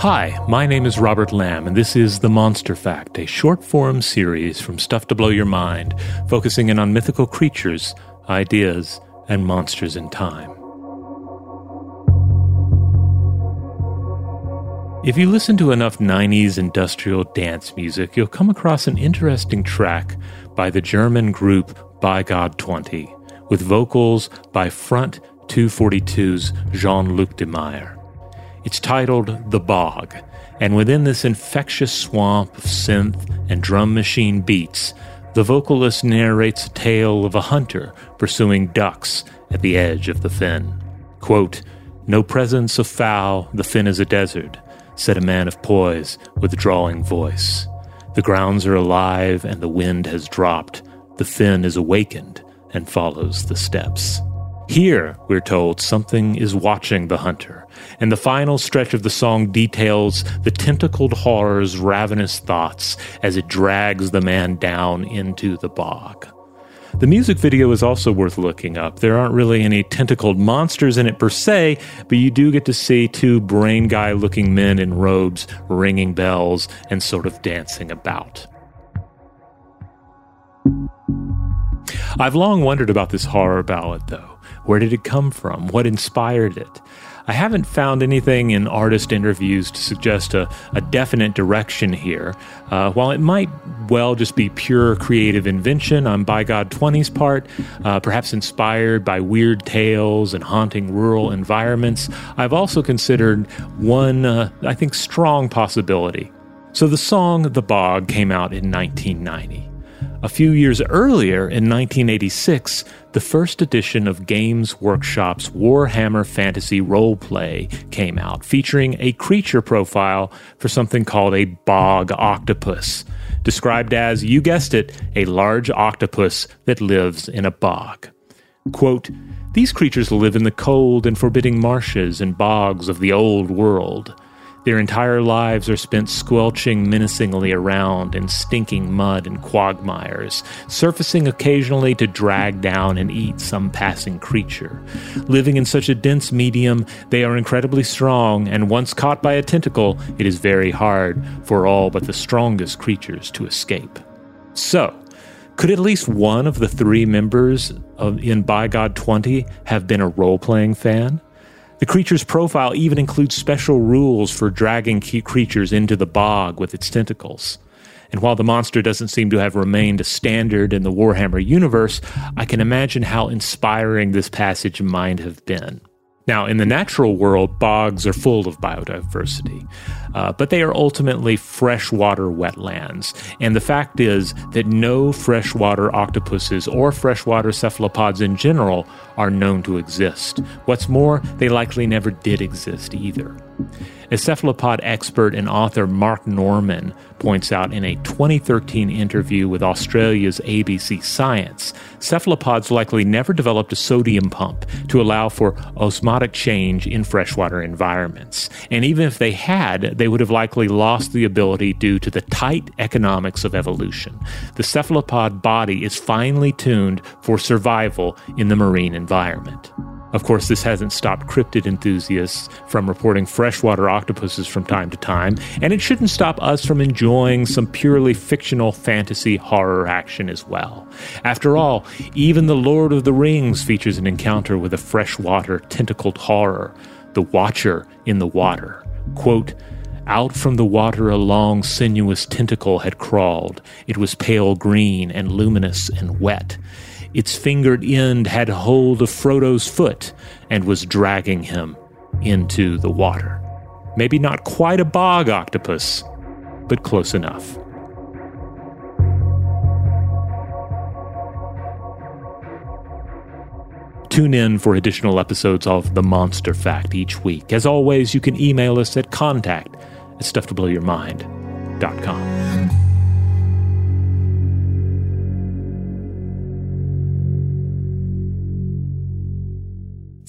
Hi, my name is Robert Lamb, and this is The Monster Fact, a short form series from Stuff to Blow Your Mind, focusing in on mythical creatures, ideas, and monsters in time. If you listen to enough 90s industrial dance music, you'll come across an interesting track by the German group Bigod 20 with vocals by Front 242's Jean Luc De Meyer. It's titled The Bog, and within this infectious swamp of synth and drum machine beats, the vocalist narrates a tale of a hunter pursuing ducks at the edge of the fen. Quote, No presence of fowl, the fen is a desert, said a man of poise with a drawling voice. The grounds are alive and the wind has dropped. The fen is awakened and follows the steps. Here, we're told, something is watching the hunter, and the final stretch of the song details the tentacled horror's ravenous thoughts as it drags the man down into the bog. The music video is also worth looking up. There aren't really any tentacled monsters in it per se, but you do get to see two brain guy looking men in robes ringing bells and sort of dancing about. I've long wondered about this horror ballad, though. Where did it come from? What inspired it? I haven't found anything in artist interviews to suggest a, a definite direction here. Uh, while it might well just be pure creative invention on Bigod 20's part, uh, perhaps inspired by weird tales and haunting rural environments, I've also considered one, uh, I think, strong possibility. So the song The Bog came out in 1990. A few years earlier, in 1986, the first edition of Games Workshop's Warhammer Fantasy Roleplay came out, featuring a creature profile for something called a bog octopus, described as, you guessed it, a large octopus that lives in a bog. Quote, These creatures live in the cold and forbidding marshes and bogs of the old world. Their entire lives are spent squelching menacingly around in stinking mud and quagmires, surfacing occasionally to drag down and eat some passing creature. Living in such a dense medium, they are incredibly strong, and once caught by a tentacle, it is very hard for all but the strongest creatures to escape. So, could at least one of the three members of in Bigod 20 have been a role playing fan? The creature's profile even includes special rules for dragging creatures into the bog with its tentacles. And while the monster doesn't seem to have remained a standard in the Warhammer universe, I can imagine how inspiring this passage might have been. Now, in the natural world, bogs are full of biodiversity, uh, but they are ultimately freshwater wetlands. And the fact is that no freshwater octopuses or freshwater cephalopods in general are known to exist. What's more, they likely never did exist either. As cephalopod expert and author Mark Norman points out in a 2013 interview with Australia's ABC Science, cephalopods likely never developed a sodium pump to allow for osmotic change in freshwater environments. And even if they had, they would have likely lost the ability due to the tight economics of evolution. The cephalopod body is finely tuned for survival in the marine environment. Of course, this hasn't stopped cryptid enthusiasts from reporting freshwater octopuses from time to time, and it shouldn't stop us from enjoying some purely fictional fantasy horror action as well. After all, even The Lord of the Rings features an encounter with a freshwater tentacled horror, the Watcher in the Water. Quote, out from the water a long, sinuous tentacle had crawled. It was pale green and luminous and wet. Its fingered end had hold of Frodo's foot and was dragging him into the water. Maybe not quite a bog octopus, but close enough. Tune in for additional episodes of The Monster Fact each week. As always, you can email us at contact at stufftoblowyourmind.com.